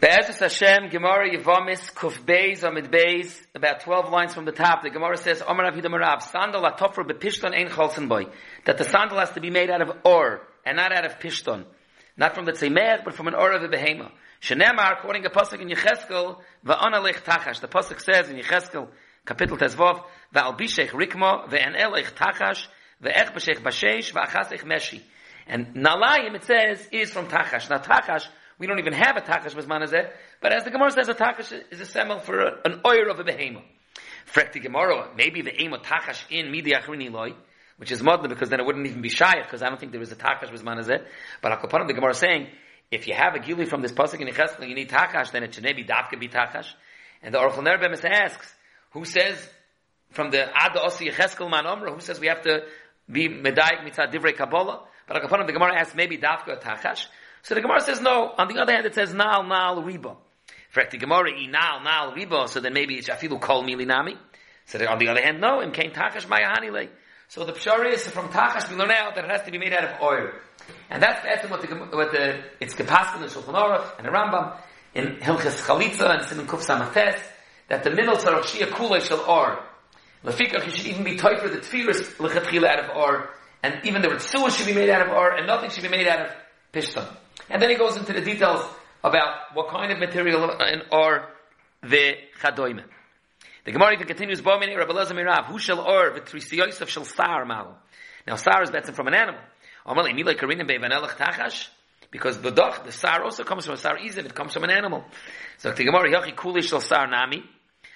Be'ezus Hashem, Gemara Yevamis, Kuf Beis, Amid Beis, about 12 lines from the top, the Gemara says, Omar Avidah Marav, sandal atofra bepishton ein cholzen boy. That the sandal has to be made out of or, and not out of pishton. Not from the tzemer, but from an or of a behema. Shenemar, quoting a pasuk in Yecheskel, va'ana lech tachash. The pasuk says in Yecheskel, kapitel tezvov, va'al bishech rikmo, ve'en elech tachash, ve'ech b'shech bashesh, va'achasech meshi. And Nalayim, it says, is from tachash. Now tachash, we don't even have a takash bezmanazeh, but as the Gemara says, a takash is a semel for a, an oil of a behemoth. Frekti Gemara, maybe the aim of takash in midi loy, which is modern because then it wouldn't even be shy because I don't think there is a takash bezmanazeh. But Akopanim, the Gemara is saying, if you have a gili from this pasuk in Yecheskel, you need takash, then it should maybe dafka be takash. And the Orchel Nerbemis asks, who says from the Ad Osi Yecheskel Man Omra, who says we have to be medayik mitzad divrei Kabbalah? But Akopanim, the Gemara asks maybe dafka takash. So the Gemara says no. On the other hand, it says nal nal riba. For the Gemara, i nal nal riba. So then maybe it's afilu kol milinami. So on the other hand, no. Im kain takash mayahanile. So the pshari is from takash out that it has to be made out of oil, and that's that's what the what the it's kapaskin and Shulchan Aruch and the Rambam in Hilchas Chalitza and Simon Kuf Samates that the middle tzarach shia kulei shel or. Lefikach, you should even be tight for the tfiris lechatchila out of or, and even the ritzua should be made out of or, and nothing should be made out of pishtan. And then he goes into the details about what kind of material are the chadoime. The Gemara even continues, Bomini Rabbi Lezer Mirav, who shall or v'trisiyosav shall sar mal. Now sar is better from an animal. Amalei milay karinim be'vanelach tachash, because the doch, the sar also comes from a sar iziv, it comes from an animal. So the Gemara, yachi kuli shall sar nami.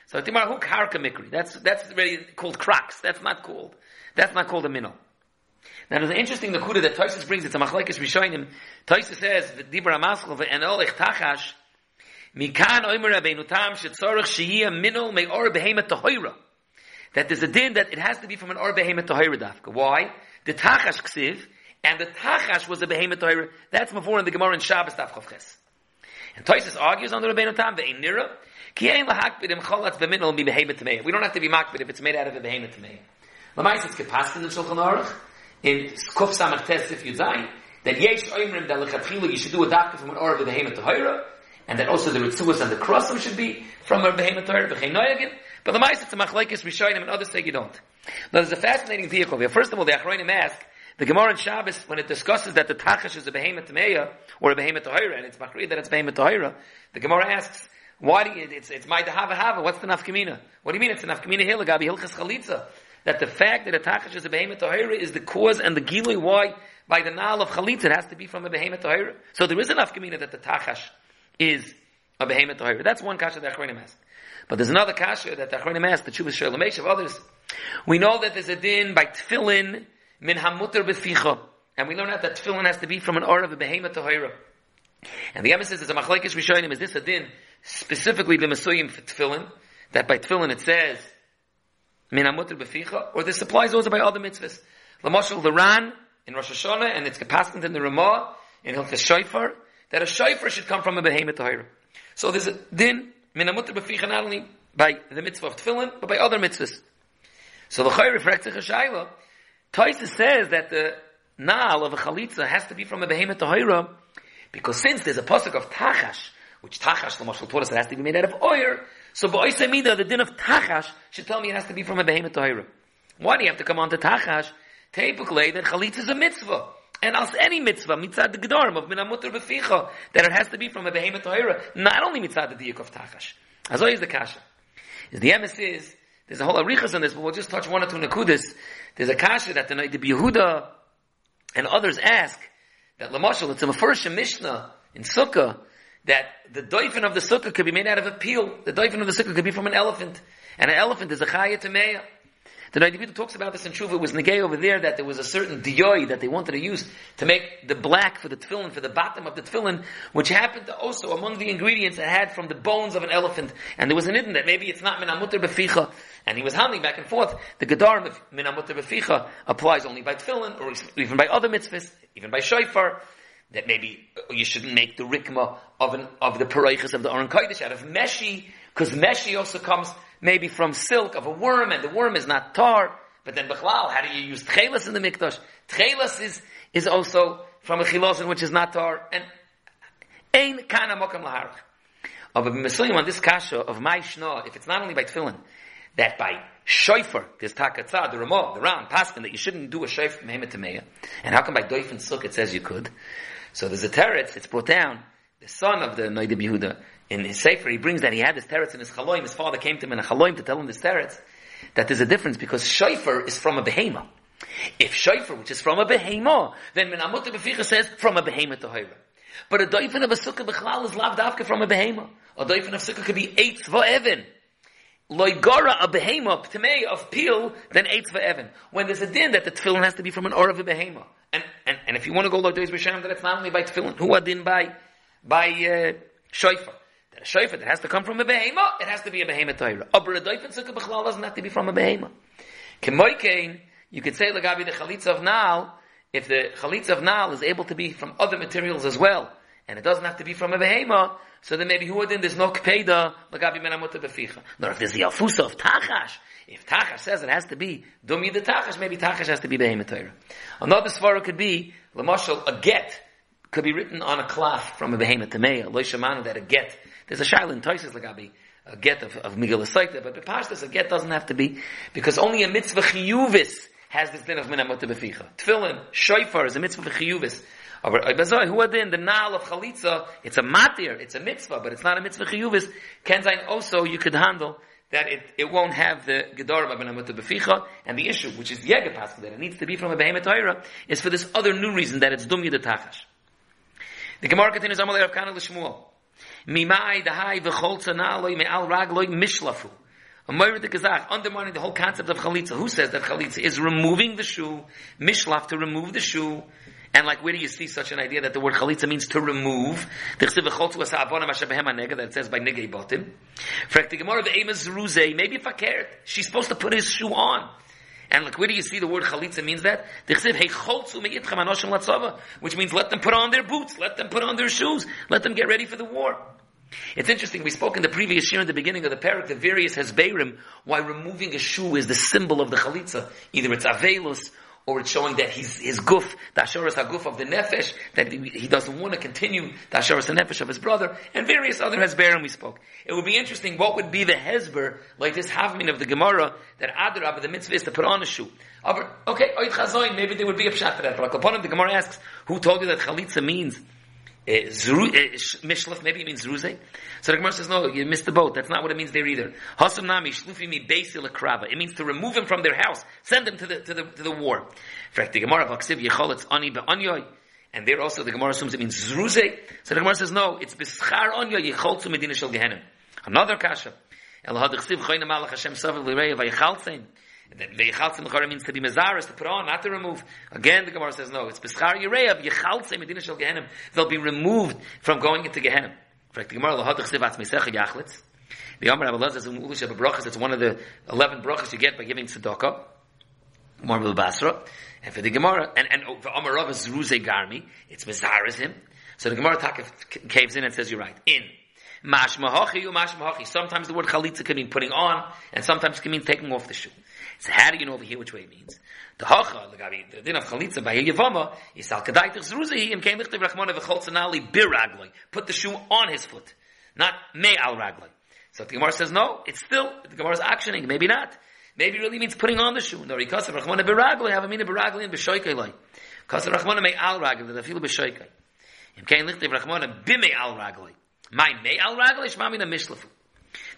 So the Gemara, who karka mikri? That's, that's really called cracks. That's not called, that's not called a minnow. Now there's an interesting nakuda that Taisus brings. It's a machlekes rishonim. Taisus says dibra maschel ve'enol tachash mikan oimer rabbeinu tam shetzorach sheyia minol me'or behemet tahoira. That there's a din that it has to be from an or behemet tahoira dafka. Why? The tachash ksiv and the tachash was a behemet tahoira. That's before in the Gemara in Shabbos daf chavches. And Taisus argues on the rabbeinu tam ve'enira ki ein lahakbid im cholatz beminol mi behemet. We don't have to be makbid if it's made out of a behemet tameya. Lamais it's kapaskin in Shulchan Aruch in Kuf Samach you die, that Yesh Oimrim that Lechatchila you should do a doctor from an Or of the Behemoth Tahira, and that also the Ritzuas and the Krossim should be from a Behemoth Tahira, B'chei Noyagin, but the Mice it's a Machlaikis Rishonim and others say you don't. Now there's a fascinating vehicle here. First of all, the Achroinim ask, the Gemara in Shabbos, when it discusses that the Tachash is a Behemoth Tameya, or a Behemoth Tahira, and it's Machri that it's Behemoth Tahira, the Gemara asks, why do you, it's, it's my Hava Hava, what's the Nafkamina? What do you mean it's the Nafkamina Hilagabi Hilchas Chalitza? That the fact that a tachash is a behemoth tahira is the cause and the gilui why by the nal of chalitza it has to be from a behemoth tahira. So there is enough kamina that the tachash is a behemoth tahira. That's one kasha that Achronim asked. But there's another kasha that the Achronim asked, the Chuvas Shalom of others. We know that there's a din by tefillin min hamuter beficha. And we learn out that tefillin has to be from an or of a behemoth tahira. And the emphasis is a machlekes rishonim. Is this a din specifically the mesuyim for tefillin? That by tefillin it says or this applies also by other mitzvahs. Lamashal the Ran in Rosh Hashanah, and it's capacitated in the Ramah, in Hilchas Shofar, that a Shofar should come from a behemoth Torah. So there's a din, min amutter beficha, not only by the mitzvah of tefillin, but by other mitzvahs. So the Chayr reflects a Chashayla. Taisa says that the Naal of a Chalitza has to be from a behemoth Torah, because since there's a pasuk of Tachash, which Tachash, the taught us, it has to be made out of oil, so ba'oisei mida, the din of tachash should tell me it has to be from a behemoth tahira. Why do you have to come on to tachash? Typically, that chalitza is a mitzvah. And as any mitzvah, mitzad the gedorim of minamutter beficha, that it has to be from a behemoth tahira, not only mitzad the diyuk of tachash. As always the kasha. Is the emes is, there's a whole arichas on this, but we'll just touch one or two nakudis. There's a kasha that the, the Yehuda and others ask, that Lamashal, it's a Mefurish Mishnah in Sukkah, that the doifin of the sukkah could be made out of a peel. The doifin of the sukkah could be from an elephant. And an elephant is a chaya tameya. The Naidividu talks about this in Tshuva. It was negay over there that there was a certain diyoy that they wanted to use to make the black for the tefillin, for the bottom of the tefillin, which happened to also among the ingredients it had from the bones of an elephant. And there was an idin that maybe it's not minamutter beficha. And he was handling back and forth. The gedar of minamutter beficha applies only by tefillin, or even by other mitzvahs, even by shofar that maybe you shouldn't make the rikma of an, of the paraychas of the Aron Kodesh out of meshi, because meshi also comes maybe from silk of a worm, and the worm is not tar. But then bechlal, how do you use tchelas in the mikdash? Tchelas is, is also from a chilosin which is not tar, and ein kana mokam laharach. of a Mesuyim on this kasha of my shna, if it's not only by tefillin, that by shofar, there's takatza, the Ramah, the Ram, Paskin, that you shouldn't do a shofar Meya. And how come by Doif and Sukkot it says you could? So there's a teretz, it's brought down, the son of the Noida Yehuda, in his Sefer, he brings that he had this teretz in his chaloim, his father came to him in a chaloim to tell him this teretz, that there's a difference because shofar is from a behema. If shofar, which is from a behema, then Menamut Beficha says from a behema to Hayra. But a doifen of a sukkah bechlal is lav davka from a behema. A doifen of sukkah could be eight va'evin. Loigara a behema, ptemei of peel, then eight va'evin. When there's a din that the tefillin has to be from an or of a behema. And, and, and if you want to go like Dois B'Shem, then it's not only by tefillin. Who are din by, by, uh, shofar. That a shofar that has to come from a behema, it has to be a behema Torah. A doifen sukkah bechlal doesn't have to be from a behema. Kemoikein, you could say lagabi the chalitza of Nal, if the chalitza of Nal is able to be from other materials as well, and it doesn't have to be from a behema, so then maybe who would then there's no kpeda lagabi menamuta beficha. Nor if there's the alfusa of tachash, if tachash says it has to be dumi the tachash, maybe tachash has to be behema Torah. Another svara could be lamashal a get could be written on a cloth from a behema tameya loishamanu that a get. There's a shaila in Toises lagabi a get of, of Migala Saita, but Bepashtas, a get doesn't have to be, because only a mitzvah chiyuvis has this din of minamot beficha. Tefillin, shofar is a mitzvah chiyuvis. Uh, who are then the nal of chalitza? It's a matir, it's a mitzvah, but it's not a mitzvah chiyuvis. Kenzain also you could handle that it, it won't have the gedor of minamot beficha, and the issue, which is yega that it needs to be from a behemoth Torah, is for this other new reason that it's dum tachash. The Gemara continues Amalei Rav Kana l'Shmuel. Mimai dahai v'chol tzanaloi me'al ragloi mishlafu. A Moira de Gazach, undermining the whole concept of chalitza. Who says that chalitza is removing the shoe, mishlaf to remove the shoe, and like, where do you see such an idea that the word chalitza means to remove? The that it says by negei botim. Frek the Gemara, the ruze, maybe if I cared, she's supposed to put his shoe on. And like, where do you see the word chalitza means that? Which means let them put on their boots, let them put on their shoes, let them get ready for the war. It's interesting, we spoke in the previous year in the beginning of the parak, the various hesberim, why removing a shoe is the symbol of the chalitza. Either it's avelus, or it's showing that he's, his guf, the asheras haguf of the nefesh, that he doesn't want to continue the asheras nefesh of his brother, and various other hesberim we spoke. It would be interesting, what would be the hesber, like this havmin of the Gemara, that Adrab, the mitzvah is to put on a shoe. Okay, oit chazoin, maybe there would be a pshat for that, but the Gemara asks, who told you that chalitza means zru, uh, maybe it means Ruze. So the Gemara says, no, you missed the boat. That's not what it means there either. Hasam nami shlufi mi. It means to remove him from their house, send them to the to the to the war. The Gemara vaksiv yecholitz ani be'anyoy. And there also the Gemara assumes it means zruze. So the Gemara says, no, it's bischar anyoy yecholtzu medina shel gehenim. Another kasha. El hadachsiv choyna malach Hashem. The Yechaltzim L'chara means to be Mazaris, to put on, not to remove. Again, the Gemara says no, it's Beschar Yereav, Yechaltzim Medina Shel Gehenim. They'll be removed from going into Gehenim. In fact, the Gemara L'hodach Sivatz Mesecha Yachlitz. The Yomer Rabbi Lazar Zum Ulish Brachas, it's one of the 11 brachas you get by giving tzedakah. Gemara Basra. And for the Gemara, and, and oh, for Amarav is Ruze Garmi, it's Mazaris him. So the Gemara caves in and says, you're right. In. Mashmahachi, mashmahachi. Sometimes the word chalitza can mean putting on, and sometimes it can mean taking off the shoe. So how do you know over here which way it means? The hacha, the din of chalitza by yavama is al kadai zruzi and came lichtiv rachmana v'chol biragloi. Put the shoe on his foot, not me al ragloi. So the Gemara says no, it's still the Gemara is actioning, maybe not. Maybe it really means putting on the shoe. No, because of rachmana biragloi have a meaning biragloi and b'shoikai. Because of rachmana me al ragloi, the feel b'shoikai. Im kein lichtiv rachmana bime al ragloi. My me al ragloi shmamina mishlafu.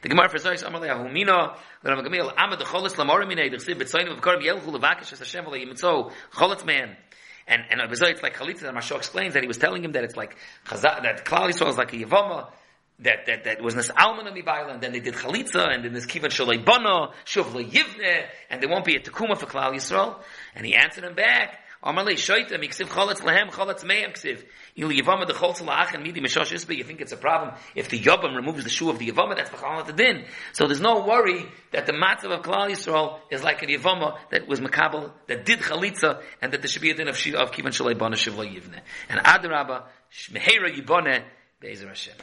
The Gemara for Zoyis Amalei Ahumina, the Rav Gamil, Amad the Cholis Lamora Minei, the Chsiv B'tzoyim of Korb Yelchu Levakish as Hashem Olei Yimitzo, Cholis Man. And, and Abizoy, it's like Chalitza, and Mashal explains that he was telling him that it's like, that Klal Yisrael is like a Yavama, that, that, that was this Alman on the and then they did Chalitza, and then this Kivan Shalei Bana, Shuv Yivne, and there won't be a Tekuma for Klal Yisrael. And he answered him back, Amalei Shoitem, Iksiv Choletz Lehem, Choletz Mehem Ksiv. Il Yavama the Cholz La'ach Midi Mishosh Isbe, you think it's a problem if the Yabam removes the shoe of the Yavama, that's B'chal the Din. So there's no worry that the matzav of Klal Yisrael is like a Yavama that was Makabal, that did Chalitza, and that there should be a din of, of Kivan Shalei Bana Shivla Yivne. And Adarabba, Shmehera Yibone, Be'ezer Hashem.